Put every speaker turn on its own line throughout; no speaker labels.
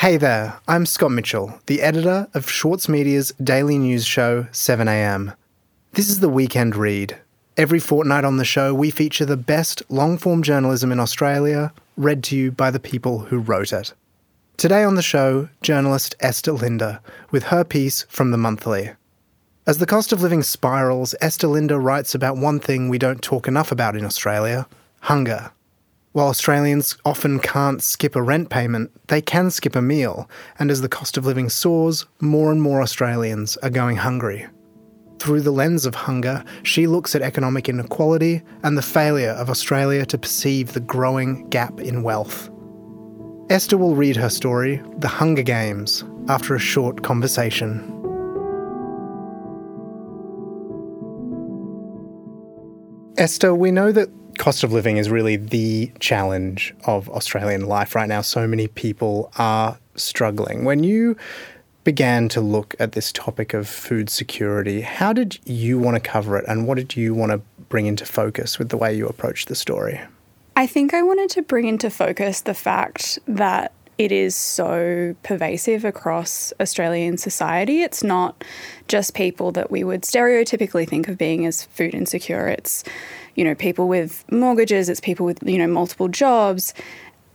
Hey there, I'm Scott Mitchell, the editor of Schwartz Media's daily news show 7am. This is the weekend read. Every fortnight on the show, we feature the best long form journalism in Australia, read to you by the people who wrote it. Today on the show, journalist Esther Linder, with her piece from The Monthly. As the cost of living spirals, Esther Linder writes about one thing we don't talk enough about in Australia hunger. While Australians often can't skip a rent payment, they can skip a meal, and as the cost of living soars, more and more Australians are going hungry. Through the lens of hunger, she looks at economic inequality and the failure of Australia to perceive the growing gap in wealth. Esther will read her story, The Hunger Games, after a short conversation. Esther, we know that cost of living is really the challenge of Australian life right now. So many people are struggling. When you began to look at this topic of food security, how did you want to cover it and what did you want to bring into focus with the way you approached the story?
I think I wanted to bring into focus the fact that it is so pervasive across Australian society. It's not just people that we would stereotypically think of being as food insecure. It's, you know, people with mortgages, it's people with, you know, multiple jobs.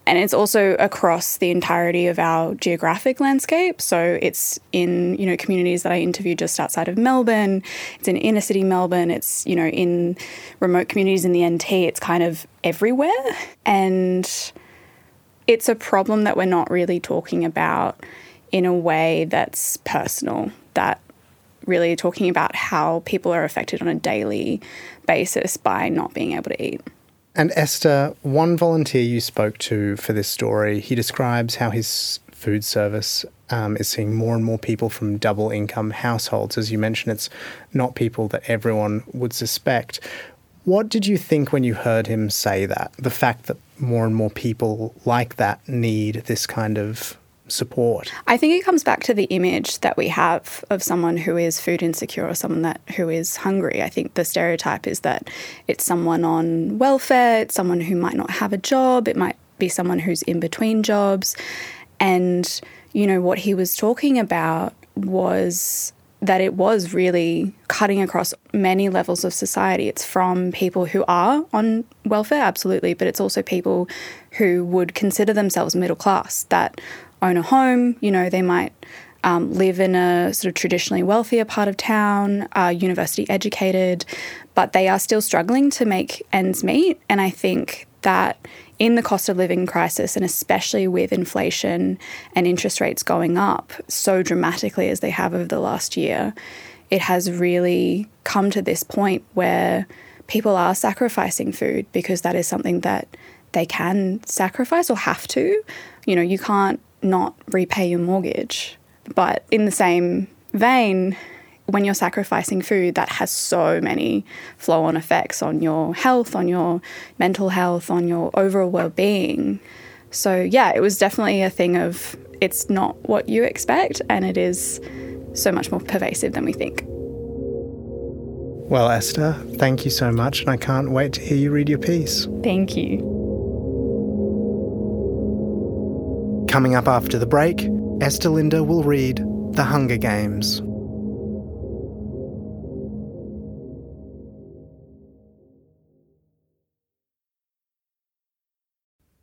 And it's also across the entirety of our geographic landscape. So it's in, you know, communities that I interviewed just outside of Melbourne. It's in inner city Melbourne. It's, you know, in remote communities in the NT. It's kind of everywhere. And it's a problem that we're not really talking about in a way that's personal, that really talking about how people are affected on a daily basis by not being able to eat.
And Esther, one volunteer you spoke to for this story, he describes how his food service um, is seeing more and more people from double income households. As you mentioned, it's not people that everyone would suspect. What did you think when you heard him say that? The fact that more and more people like that need this kind of support.
I think it comes back to the image that we have of someone who is food insecure or someone that who is hungry. I think the stereotype is that it's someone on welfare, it's someone who might not have a job, it might be someone who's in between jobs. And you know what he was talking about was that it was really cutting across many levels of society. It's from people who are on welfare, absolutely, but it's also people who would consider themselves middle class that own a home. You know, they might um, live in a sort of traditionally wealthier part of town, are university educated, but they are still struggling to make ends meet. And I think that in the cost of living crisis, and especially with inflation and interest rates going up so dramatically as they have over the last year, it has really come to this point where people are sacrificing food because that is something that they can sacrifice or have to. You know, you can't not repay your mortgage. But in the same vein, when you're sacrificing food, that has so many flow on effects on your health, on your mental health, on your overall well being. So, yeah, it was definitely a thing of it's not what you expect, and it is so much more pervasive than we think.
Well, Esther, thank you so much, and I can't wait to hear you read your piece.
Thank you.
Coming up after the break, Esther Linder will read The Hunger Games.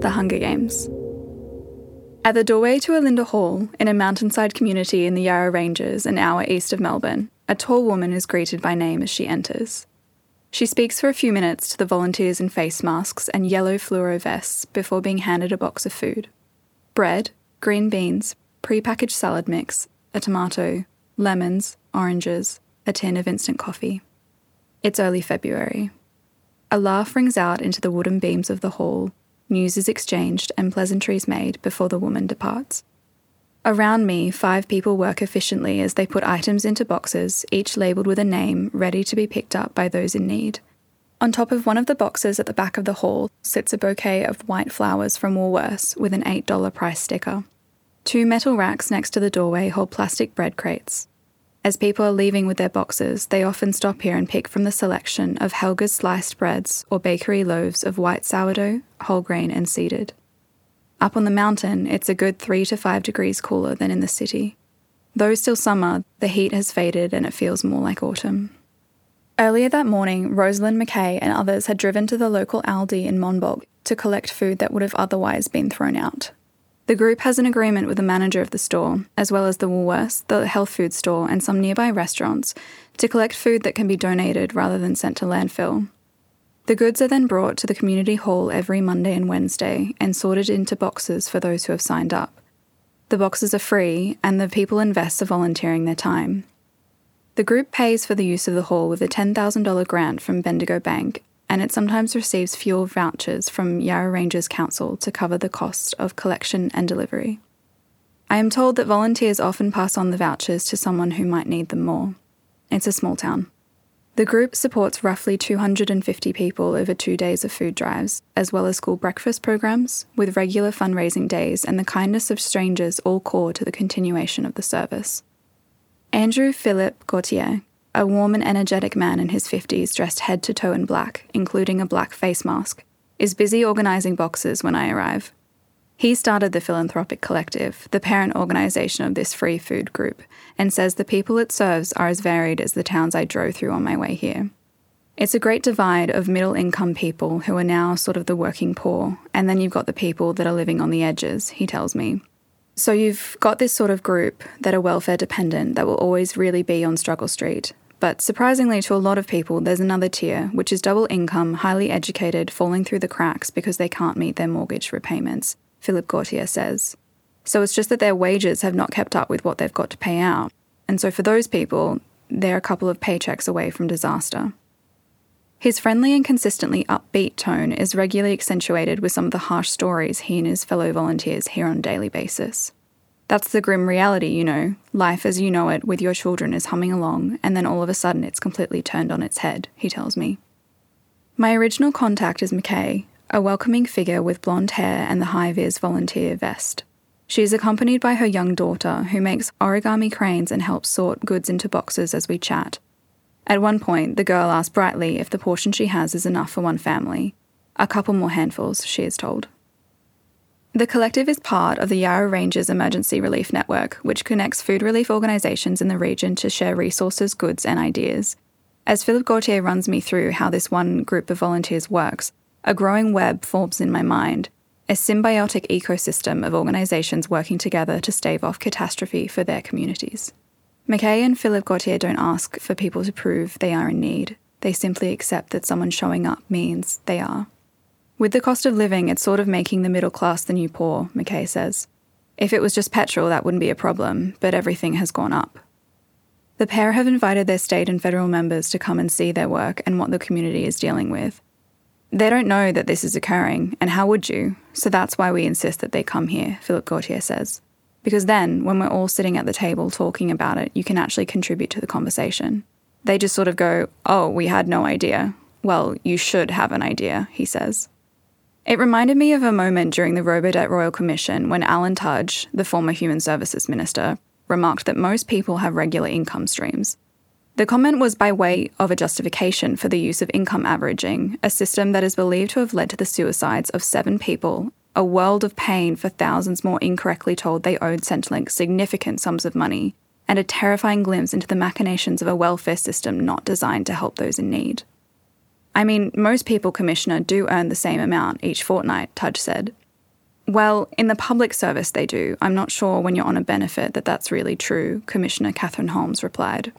The Hunger Games. At the doorway to Olinda Hall, in a mountainside community in the Yarra Ranges, an hour east of Melbourne, a tall woman is greeted by name as she enters. She speaks for a few minutes to the volunteers in face masks and yellow fluoro vests before being handed a box of food bread, green beans, pre-packaged salad mix, a tomato, lemons, oranges, a tin of instant coffee. It's early February. A laugh rings out into the wooden beams of the hall news is exchanged, and pleasantries made before the woman departs. Around me, five people work efficiently as they put items into boxes, each labelled with a name, ready to be picked up by those in need. On top of one of the boxes at the back of the hall sits a bouquet of white flowers from Woolworths with an $8 price sticker. Two metal racks next to the doorway hold plastic bread crates. As people are leaving with their boxes, they often stop here and pick from the selection of Helga's sliced breads or bakery loaves of white sourdough, whole grain, and seeded. Up on the mountain, it's a good 3 to 5 degrees cooler than in the city. Though still summer, the heat has faded and it feels more like autumn. Earlier that morning, Rosalind McKay and others had driven to the local Aldi in Monbulk to collect food that would have otherwise been thrown out. The group has an agreement with the manager of the store, as well as the Woolworths, the health food store, and some nearby restaurants, to collect food that can be donated rather than sent to landfill. The goods are then brought to the community hall every Monday and Wednesday and sorted into boxes for those who have signed up. The boxes are free, and the people invest are volunteering their time. The group pays for the use of the hall with a $10,000 grant from Bendigo Bank, and it sometimes receives fuel vouchers from Yarra Ranges Council to cover the cost of collection and delivery. I am told that volunteers often pass on the vouchers to someone who might need them more. It's a small town. The group supports roughly 250 people over two days of food drives, as well as school breakfast programs, with regular fundraising days and the kindness of strangers all core to the continuation of the service. Andrew Philip Gautier, a warm and energetic man in his 50s dressed head to toe in black, including a black face mask, is busy organising boxes when I arrive. He started the Philanthropic Collective, the parent organisation of this free food group, and says the people it serves are as varied as the towns I drove through on my way here. It's a great divide of middle income people who are now sort of the working poor, and then you've got the people that are living on the edges, he tells me. So you've got this sort of group that are welfare dependent that will always really be on struggle street. But surprisingly to a lot of people, there's another tier, which is double income, highly educated, falling through the cracks because they can't meet their mortgage repayments, Philip Gautier says. So it's just that their wages have not kept up with what they've got to pay out. And so for those people, they're a couple of paychecks away from disaster. His friendly and consistently upbeat tone is regularly accentuated with some of the harsh stories he and his fellow volunteers hear on a daily basis. That's the grim reality, you know. Life as you know it with your children is humming along, and then all of a sudden it's completely turned on its head, he tells me. My original contact is McKay, a welcoming figure with blonde hair and the high vis volunteer vest. She is accompanied by her young daughter, who makes origami cranes and helps sort goods into boxes as we chat. At one point, the girl asks brightly if the portion she has is enough for one family. A couple more handfuls, she is told. The collective is part of the Yarra Ranges Emergency Relief Network, which connects food relief organisations in the region to share resources, goods, and ideas. As Philip Gautier runs me through how this one group of volunteers works, a growing web forms in my mind, a symbiotic ecosystem of organisations working together to stave off catastrophe for their communities. McKay and Philip Gautier don't ask for people to prove they are in need. They simply accept that someone showing up means they are. With the cost of living, it's sort of making the middle class the new poor, McKay says. If it was just petrol, that wouldn't be a problem, but everything has gone up. The pair have invited their state and federal members to come and see their work and what the community is dealing with. They don't know that this is occurring, and how would you? So that's why we insist that they come here, Philip Gautier says. Because then, when we're all sitting at the table talking about it, you can actually contribute to the conversation. They just sort of go, Oh, we had no idea. Well, you should have an idea, he says. It reminded me of a moment during the Robodebt Royal Commission when Alan Tudge, the former Human Services Minister, remarked that most people have regular income streams. The comment was by way of a justification for the use of income averaging, a system that is believed to have led to the suicides of seven people a world of pain for thousands more incorrectly told they owed Centrelink significant sums of money, and a terrifying glimpse into the machinations of a welfare system not designed to help those in need. I mean, most people, Commissioner, do earn the same amount each fortnight, Tudge said. Well, in the public service they do. I'm not sure when you're on a benefit that that's really true, Commissioner Catherine Holmes replied.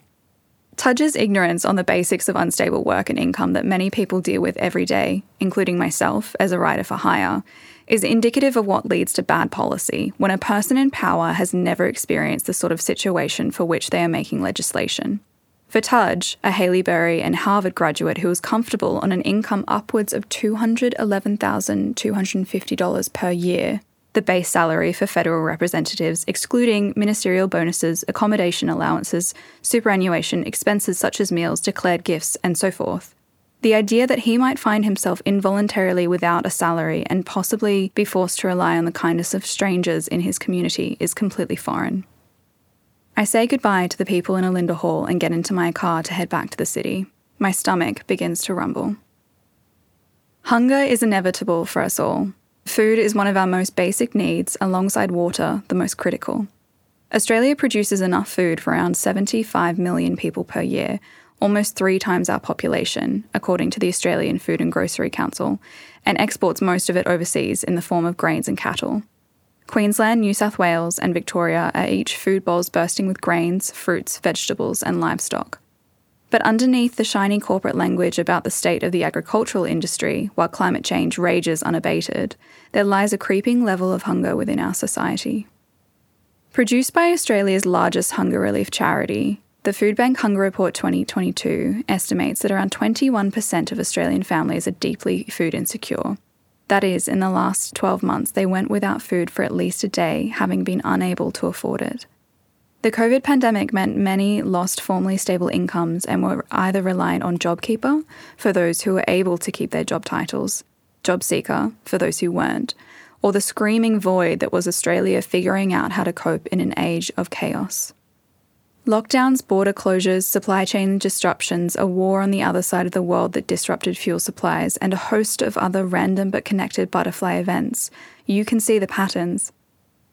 Tudge's ignorance on the basics of unstable work and income that many people deal with every day, including myself as a writer for hire, is indicative of what leads to bad policy when a person in power has never experienced the sort of situation for which they are making legislation. For Tudge, a Haileybury and Harvard graduate who was comfortable on an income upwards of $211,250 per year, the base salary for federal representatives, excluding ministerial bonuses, accommodation allowances, superannuation, expenses such as meals, declared gifts, and so forth. The idea that he might find himself involuntarily without a salary and possibly be forced to rely on the kindness of strangers in his community is completely foreign. I say goodbye to the people in Olinda Hall and get into my car to head back to the city. My stomach begins to rumble. Hunger is inevitable for us all. Food is one of our most basic needs, alongside water, the most critical. Australia produces enough food for around 75 million people per year, almost three times our population, according to the Australian Food and Grocery Council, and exports most of it overseas in the form of grains and cattle. Queensland, New South Wales, and Victoria are each food bowls bursting with grains, fruits, vegetables, and livestock. But underneath the shiny corporate language about the state of the agricultural industry, while climate change rages unabated, there lies a creeping level of hunger within our society. Produced by Australia's largest hunger relief charity, the Foodbank Hunger Report 2022 estimates that around 21% of Australian families are deeply food insecure, that is, in the last 12 months, they went without food for at least a day, having been unable to afford it. The COVID pandemic meant many lost formerly stable incomes and were either reliant on JobKeeper for those who were able to keep their job titles, JobSeeker for those who weren't, or the screaming void that was Australia figuring out how to cope in an age of chaos. Lockdowns, border closures, supply chain disruptions, a war on the other side of the world that disrupted fuel supplies, and a host of other random but connected butterfly events, you can see the patterns.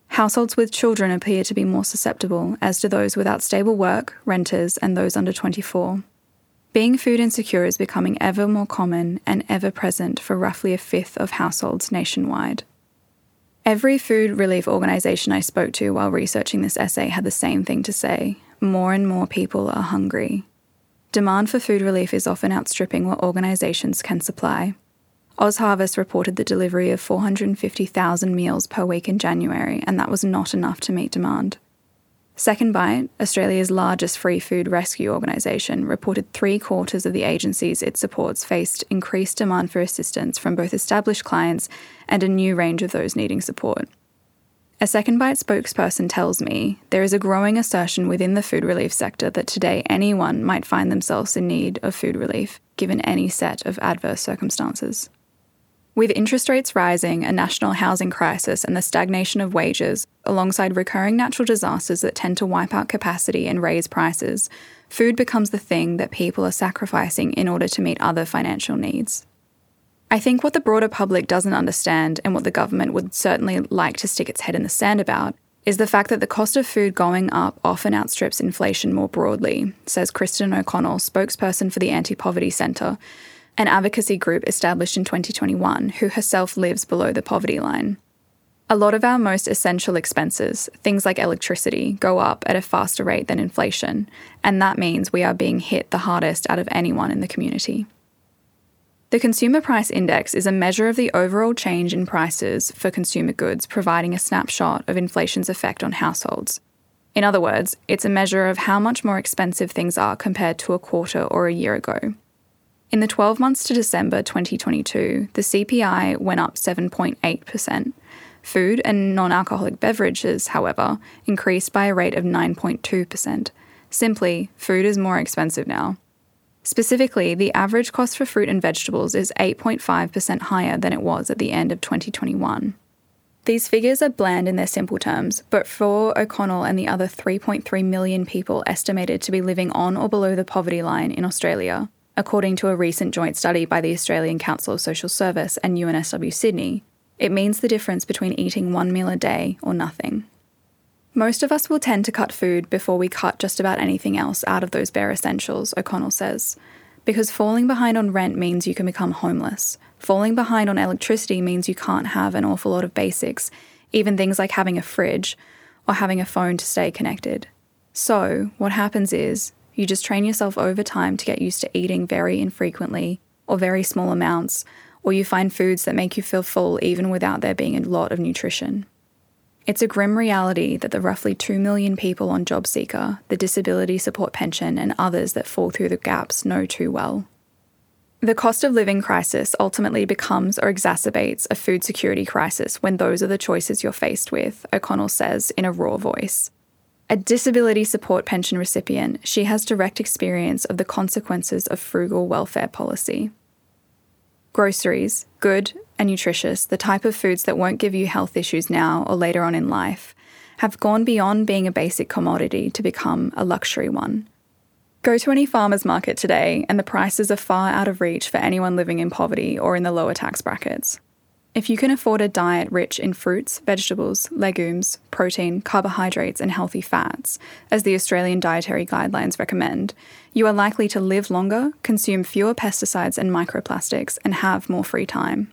Households with children appear to be more susceptible, as do those without stable work, renters, and those under 24. Being food insecure is becoming ever more common and ever present for roughly a fifth of households nationwide. Every food relief organisation I spoke to while researching this essay had the same thing to say more and more people are hungry. Demand for food relief is often outstripping what organisations can supply. OzHarvest reported the delivery of 450,000 meals per week in January, and that was not enough to meet demand. SecondBite, Australia's largest free food rescue organisation, reported three quarters of the agencies it supports faced increased demand for assistance from both established clients and a new range of those needing support. A SecondBite spokesperson tells me there is a growing assertion within the food relief sector that today anyone might find themselves in need of food relief, given any set of adverse circumstances. With interest rates rising, a national housing crisis, and the stagnation of wages, alongside recurring natural disasters that tend to wipe out capacity and raise prices, food becomes the thing that people are sacrificing in order to meet other financial needs. I think what the broader public doesn't understand, and what the government would certainly like to stick its head in the sand about, is the fact that the cost of food going up often outstrips inflation more broadly, says Kristen O'Connell, spokesperson for the Anti Poverty Centre, an advocacy group established in 2021 who herself lives below the poverty line. A lot of our most essential expenses, things like electricity, go up at a faster rate than inflation, and that means we are being hit the hardest out of anyone in the community. The Consumer Price Index is a measure of the overall change in prices for consumer goods, providing a snapshot of inflation's effect on households. In other words, it's a measure of how much more expensive things are compared to a quarter or a year ago. In the 12 months to December 2022, the CPI went up 7.8%. Food and non alcoholic beverages, however, increased by a rate of 9.2%. Simply, food is more expensive now. Specifically, the average cost for fruit and vegetables is 8.5% higher than it was at the end of 2021. These figures are bland in their simple terms, but for O'Connell and the other 3.3 million people estimated to be living on or below the poverty line in Australia, according to a recent joint study by the Australian Council of Social Service and UNSW Sydney, it means the difference between eating one meal a day or nothing. Most of us will tend to cut food before we cut just about anything else out of those bare essentials, O'Connell says. Because falling behind on rent means you can become homeless. Falling behind on electricity means you can't have an awful lot of basics, even things like having a fridge or having a phone to stay connected. So, what happens is you just train yourself over time to get used to eating very infrequently or very small amounts, or you find foods that make you feel full even without there being a lot of nutrition. It's a grim reality that the roughly 2 million people on JobSeeker, the disability support pension, and others that fall through the gaps know too well. The cost of living crisis ultimately becomes or exacerbates a food security crisis when those are the choices you're faced with, O'Connell says in a raw voice. A disability support pension recipient, she has direct experience of the consequences of frugal welfare policy. Groceries, good and nutritious, the type of foods that won't give you health issues now or later on in life, have gone beyond being a basic commodity to become a luxury one. Go to any farmer's market today, and the prices are far out of reach for anyone living in poverty or in the lower tax brackets. If you can afford a diet rich in fruits, vegetables, legumes, protein, carbohydrates, and healthy fats, as the Australian Dietary Guidelines recommend, you are likely to live longer, consume fewer pesticides and microplastics, and have more free time.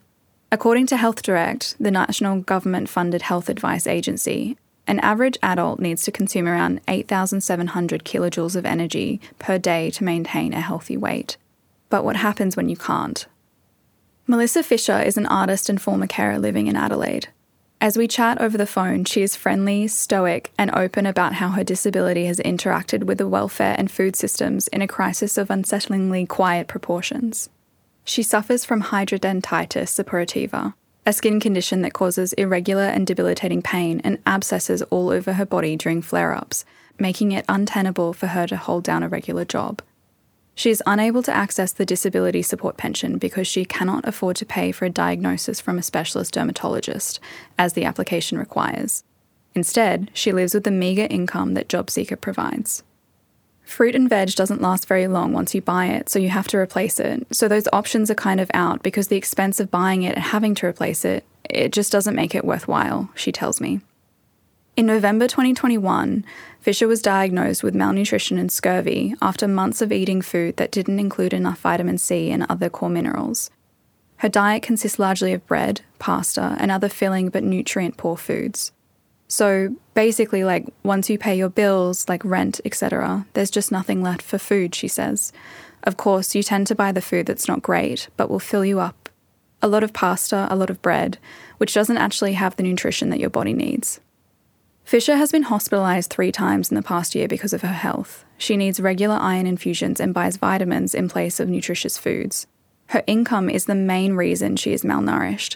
According to Health Direct, the national government funded health advice agency, an average adult needs to consume around 8,700 kilojoules of energy per day to maintain a healthy weight. But what happens when you can't? Melissa Fisher is an artist and former carer living in Adelaide. As we chat over the phone, she is friendly, stoic, and open about how her disability has interacted with the welfare and food systems in a crisis of unsettlingly quiet proportions. She suffers from hidradenitis suppurativa, a skin condition that causes irregular and debilitating pain and abscesses all over her body during flare ups, making it untenable for her to hold down a regular job. She is unable to access the disability support pension because she cannot afford to pay for a diagnosis from a specialist dermatologist, as the application requires. Instead, she lives with the meagre income that JobSeeker provides. Fruit and veg doesn't last very long once you buy it, so you have to replace it. So those options are kind of out because the expense of buying it and having to replace it, it just doesn't make it worthwhile, she tells me. In November 2021, Fisher was diagnosed with malnutrition and scurvy after months of eating food that didn't include enough vitamin C and other core minerals. Her diet consists largely of bread, pasta, and other filling but nutrient poor foods. So basically, like once you pay your bills, like rent, etc., there's just nothing left for food, she says. Of course, you tend to buy the food that's not great, but will fill you up. A lot of pasta, a lot of bread, which doesn't actually have the nutrition that your body needs. Fisher has been hospitalised three times in the past year because of her health. She needs regular iron infusions and buys vitamins in place of nutritious foods. Her income is the main reason she is malnourished.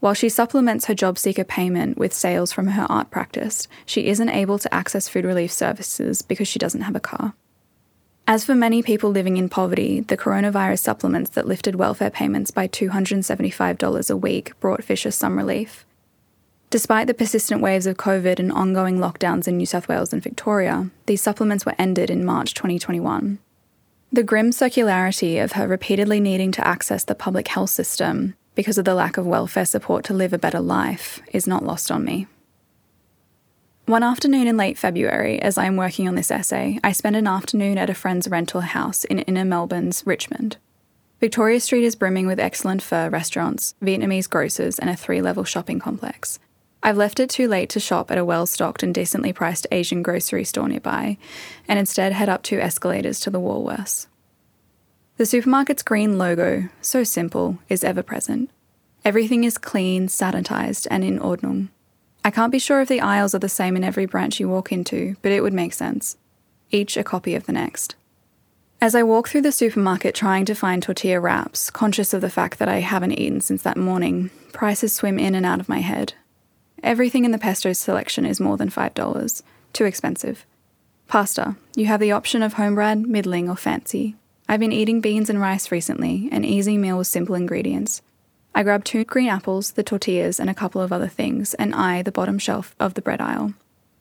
While she supplements her job seeker payment with sales from her art practice, she isn't able to access food relief services because she doesn't have a car. As for many people living in poverty, the coronavirus supplements that lifted welfare payments by $275 a week brought Fisher some relief. Despite the persistent waves of COVID and ongoing lockdowns in New South Wales and Victoria, these supplements were ended in March 2021. The grim circularity of her repeatedly needing to access the public health system because of the lack of welfare support to live a better life is not lost on me. One afternoon in late February, as I am working on this essay, I spend an afternoon at a friend's rental house in inner Melbourne's Richmond. Victoria Street is brimming with excellent pho restaurants, Vietnamese grocers, and a three level shopping complex. I've left it too late to shop at a well stocked and decently priced Asian grocery store nearby, and instead head up two escalators to the Woolworths. The supermarket's green logo, so simple, is ever present. Everything is clean, sanitized, and in ordnung. I can't be sure if the aisles are the same in every branch you walk into, but it would make sense. Each a copy of the next. As I walk through the supermarket trying to find tortilla wraps, conscious of the fact that I haven't eaten since that morning, prices swim in and out of my head, Everything in the pesto selection is more than $5. Too expensive. Pasta. You have the option of homebred, middling, or fancy. I've been eating beans and rice recently, an easy meal with simple ingredients. I grab two green apples, the tortillas, and a couple of other things, and eye the bottom shelf of the bread aisle.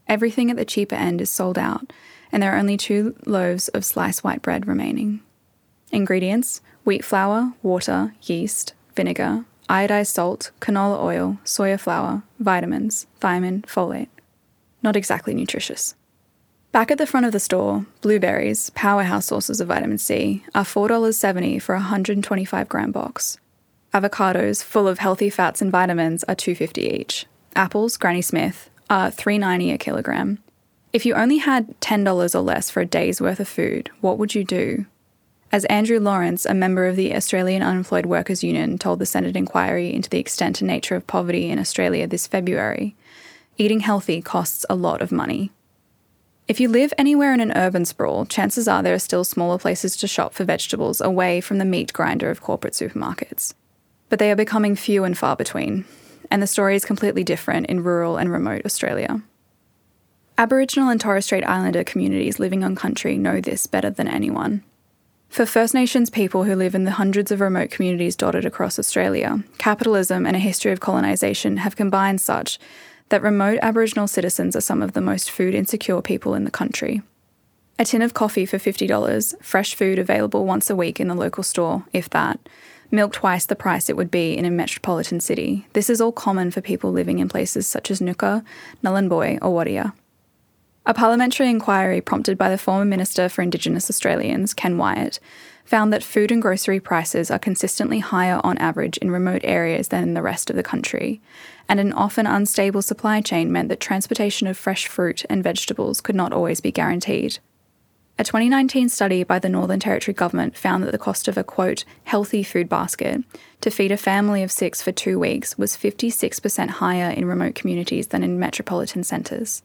Everything at the cheaper end is sold out, and there are only two loaves of sliced white bread remaining. Ingredients wheat flour, water, yeast, vinegar, iodized salt, canola oil, soya flour, vitamins, thiamine, folate. Not exactly nutritious. Back at the front of the store, blueberries, powerhouse sources of vitamin C, are $4.70 for a 125 gram box. Avocados, full of healthy fats and vitamins, are $2.50 each. Apples, Granny Smith, are $3.90 a kilogram. If you only had $10 or less for a day's worth of food, what would you do? As Andrew Lawrence, a member of the Australian Unemployed Workers Union, told the Senate inquiry into the extent and nature of poverty in Australia this February, eating healthy costs a lot of money. If you live anywhere in an urban sprawl, chances are there are still smaller places to shop for vegetables away from the meat grinder of corporate supermarkets. But they are becoming few and far between, and the story is completely different in rural and remote Australia. Aboriginal and Torres Strait Islander communities living on country know this better than anyone. For First Nations people who live in the hundreds of remote communities dotted across Australia, capitalism and a history of colonisation have combined such that remote Aboriginal citizens are some of the most food insecure people in the country. A tin of coffee for $50, fresh food available once a week in the local store, if that, milk twice the price it would be in a metropolitan city. This is all common for people living in places such as Nooka, Nhulunbuy, or Wadeye. A parliamentary inquiry prompted by the former Minister for Indigenous Australians, Ken Wyatt, found that food and grocery prices are consistently higher on average in remote areas than in the rest of the country, and an often unstable supply chain meant that transportation of fresh fruit and vegetables could not always be guaranteed. A 2019 study by the Northern Territory Government found that the cost of a quote, healthy food basket to feed a family of six for two weeks was 56% higher in remote communities than in metropolitan centres.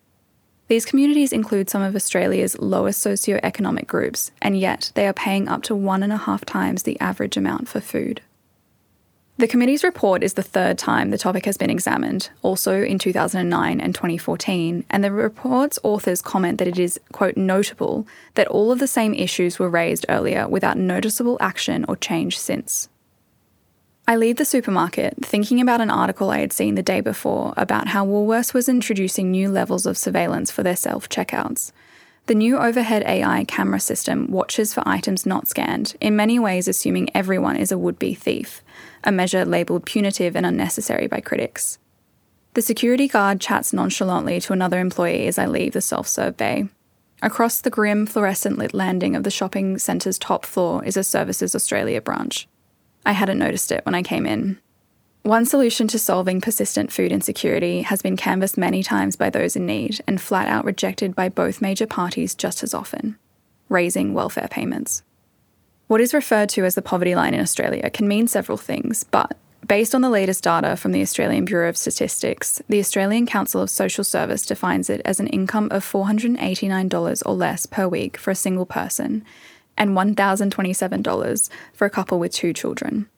These communities include some of Australia's lowest socio-economic groups, and yet they are paying up to one and a half times the average amount for food. The committee's report is the third time the topic has been examined, also in 2009 and 2014, and the report's authors comment that it is, quote, notable that all of the same issues were raised earlier without noticeable action or change since. I leave the supermarket thinking about an article I had seen the day before about how Woolworths was introducing new levels of surveillance for their self checkouts. The new overhead AI camera system watches for items not scanned, in many ways assuming everyone is a would be thief, a measure labelled punitive and unnecessary by critics. The security guard chats nonchalantly to another employee as I leave the self serve bay. Across the grim, fluorescent lit landing of the shopping centre's top floor is a Services Australia branch. I hadn't noticed it when I came in. One solution to solving persistent food insecurity has been canvassed many times by those in need and flat out rejected by both major parties just as often raising welfare payments. What is referred to as the poverty line in Australia can mean several things, but based on the latest data from the Australian Bureau of Statistics, the Australian Council of Social Service defines it as an income of $489 or less per week for a single person and $1,027 for a couple with two children.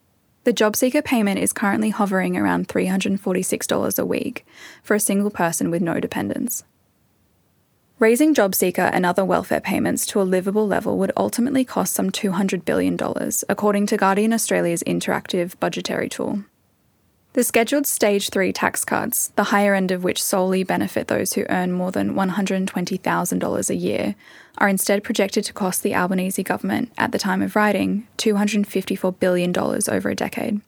The job seeker payment is currently hovering around $346 a week for a single person with no dependents. Raising job seeker and other welfare payments to a livable level would ultimately cost some $200 billion, according to Guardian Australia's interactive budgetary tool. The scheduled Stage 3 tax cuts, the higher end of which solely benefit those who earn more than $120,000 a year, are instead projected to cost the Albanese government, at the time of writing, $254 billion over a decade.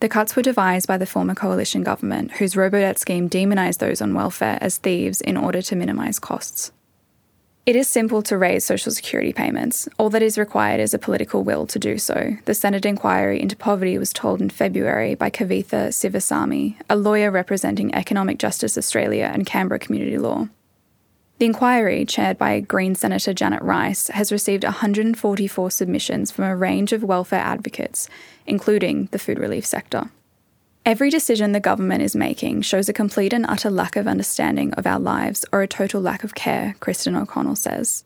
The cuts were devised by the former coalition government, whose robo-debt scheme demonised those on welfare as thieves in order to minimise costs. It is simple to raise Social Security payments. All that is required is a political will to do so. The Senate inquiry into poverty was told in February by Kavitha Sivasamy, a lawyer representing Economic Justice Australia and Canberra Community Law. The inquiry, chaired by Green Senator Janet Rice, has received 144 submissions from a range of welfare advocates, including the food relief sector. Every decision the government is making shows a complete and utter lack of understanding of our lives or a total lack of care, Kristen O'Connell says.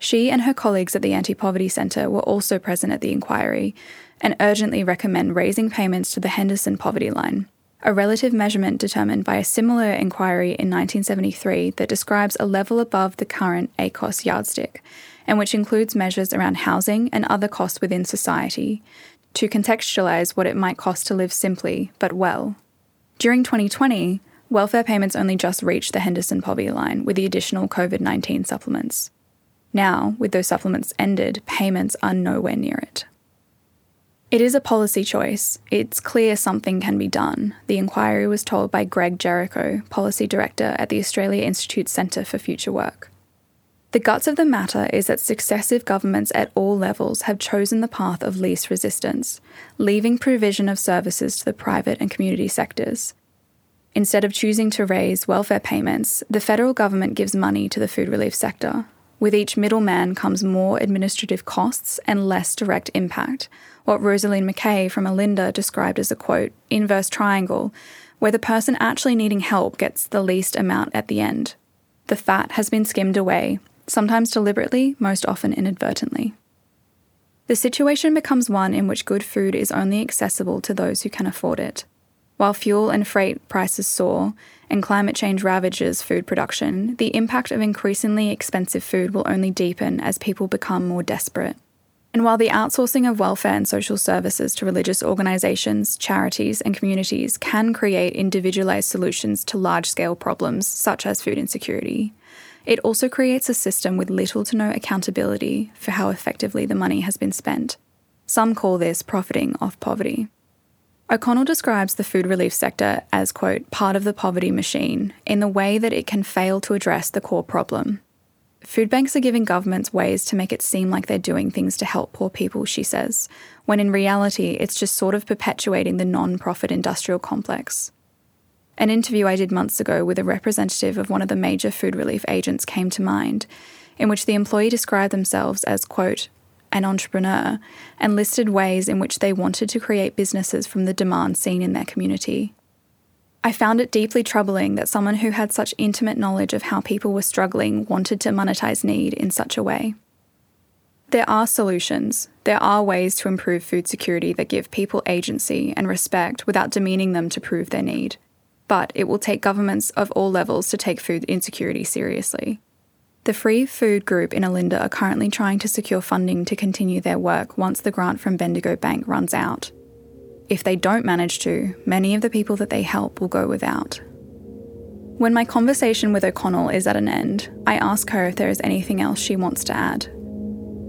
She and her colleagues at the Anti Poverty Centre were also present at the inquiry and urgently recommend raising payments to the Henderson poverty line, a relative measurement determined by a similar inquiry in 1973 that describes a level above the current ACOSS yardstick, and which includes measures around housing and other costs within society, to contextualise what it might cost to live simply but well. During 2020, welfare payments only just reached the Henderson poverty line with the additional COVID 19 supplements. Now, with those supplements ended, payments are nowhere near it. It is a policy choice. It's clear something can be done, the inquiry was told by Greg Jericho, Policy Director at the Australia Institute Centre for Future Work. The guts of the matter is that successive governments at all levels have chosen the path of least resistance, leaving provision of services to the private and community sectors. Instead of choosing to raise welfare payments, the federal government gives money to the food relief sector. With each middleman comes more administrative costs and less direct impact, what Rosaline McKay from Olinda described as a quote, inverse triangle, where the person actually needing help gets the least amount at the end. The fat has been skimmed away, sometimes deliberately, most often inadvertently. The situation becomes one in which good food is only accessible to those who can afford it. While fuel and freight prices soar and climate change ravages food production, the impact of increasingly expensive food will only deepen as people become more desperate. And while the outsourcing of welfare and social services to religious organisations, charities, and communities can create individualised solutions to large scale problems such as food insecurity, it also creates a system with little to no accountability for how effectively the money has been spent. Some call this profiting off poverty. O'Connell describes the food relief sector as, quote, part of the poverty machine in the way that it can fail to address the core problem, Food banks are giving governments ways to make it seem like they're doing things to help poor people, she says, when in reality it's just sort of perpetuating the non profit industrial complex. An interview I did months ago with a representative of one of the major food relief agents came to mind, in which the employee described themselves as, quote, an entrepreneur, and listed ways in which they wanted to create businesses from the demand seen in their community. I found it deeply troubling that someone who had such intimate knowledge of how people were struggling wanted to monetize need in such a way. There are solutions. There are ways to improve food security that give people agency and respect without demeaning them to prove their need. But it will take governments of all levels to take food insecurity seriously. The Free Food Group in Olinda are currently trying to secure funding to continue their work once the grant from Bendigo Bank runs out. If they don't manage to, many of the people that they help will go without. When my conversation with O'Connell is at an end, I ask her if there is anything else she wants to add.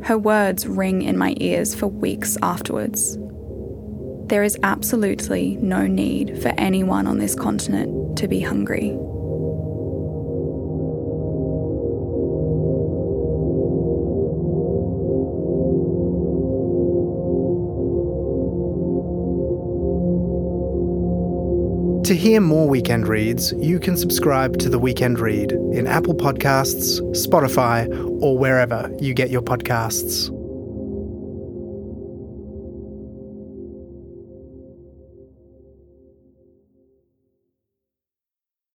Her words ring in my ears for weeks afterwards. There is absolutely no need for anyone on this continent to be hungry.
To hear more Weekend Reads, you can subscribe to The Weekend Read in Apple Podcasts, Spotify, or wherever you get your podcasts.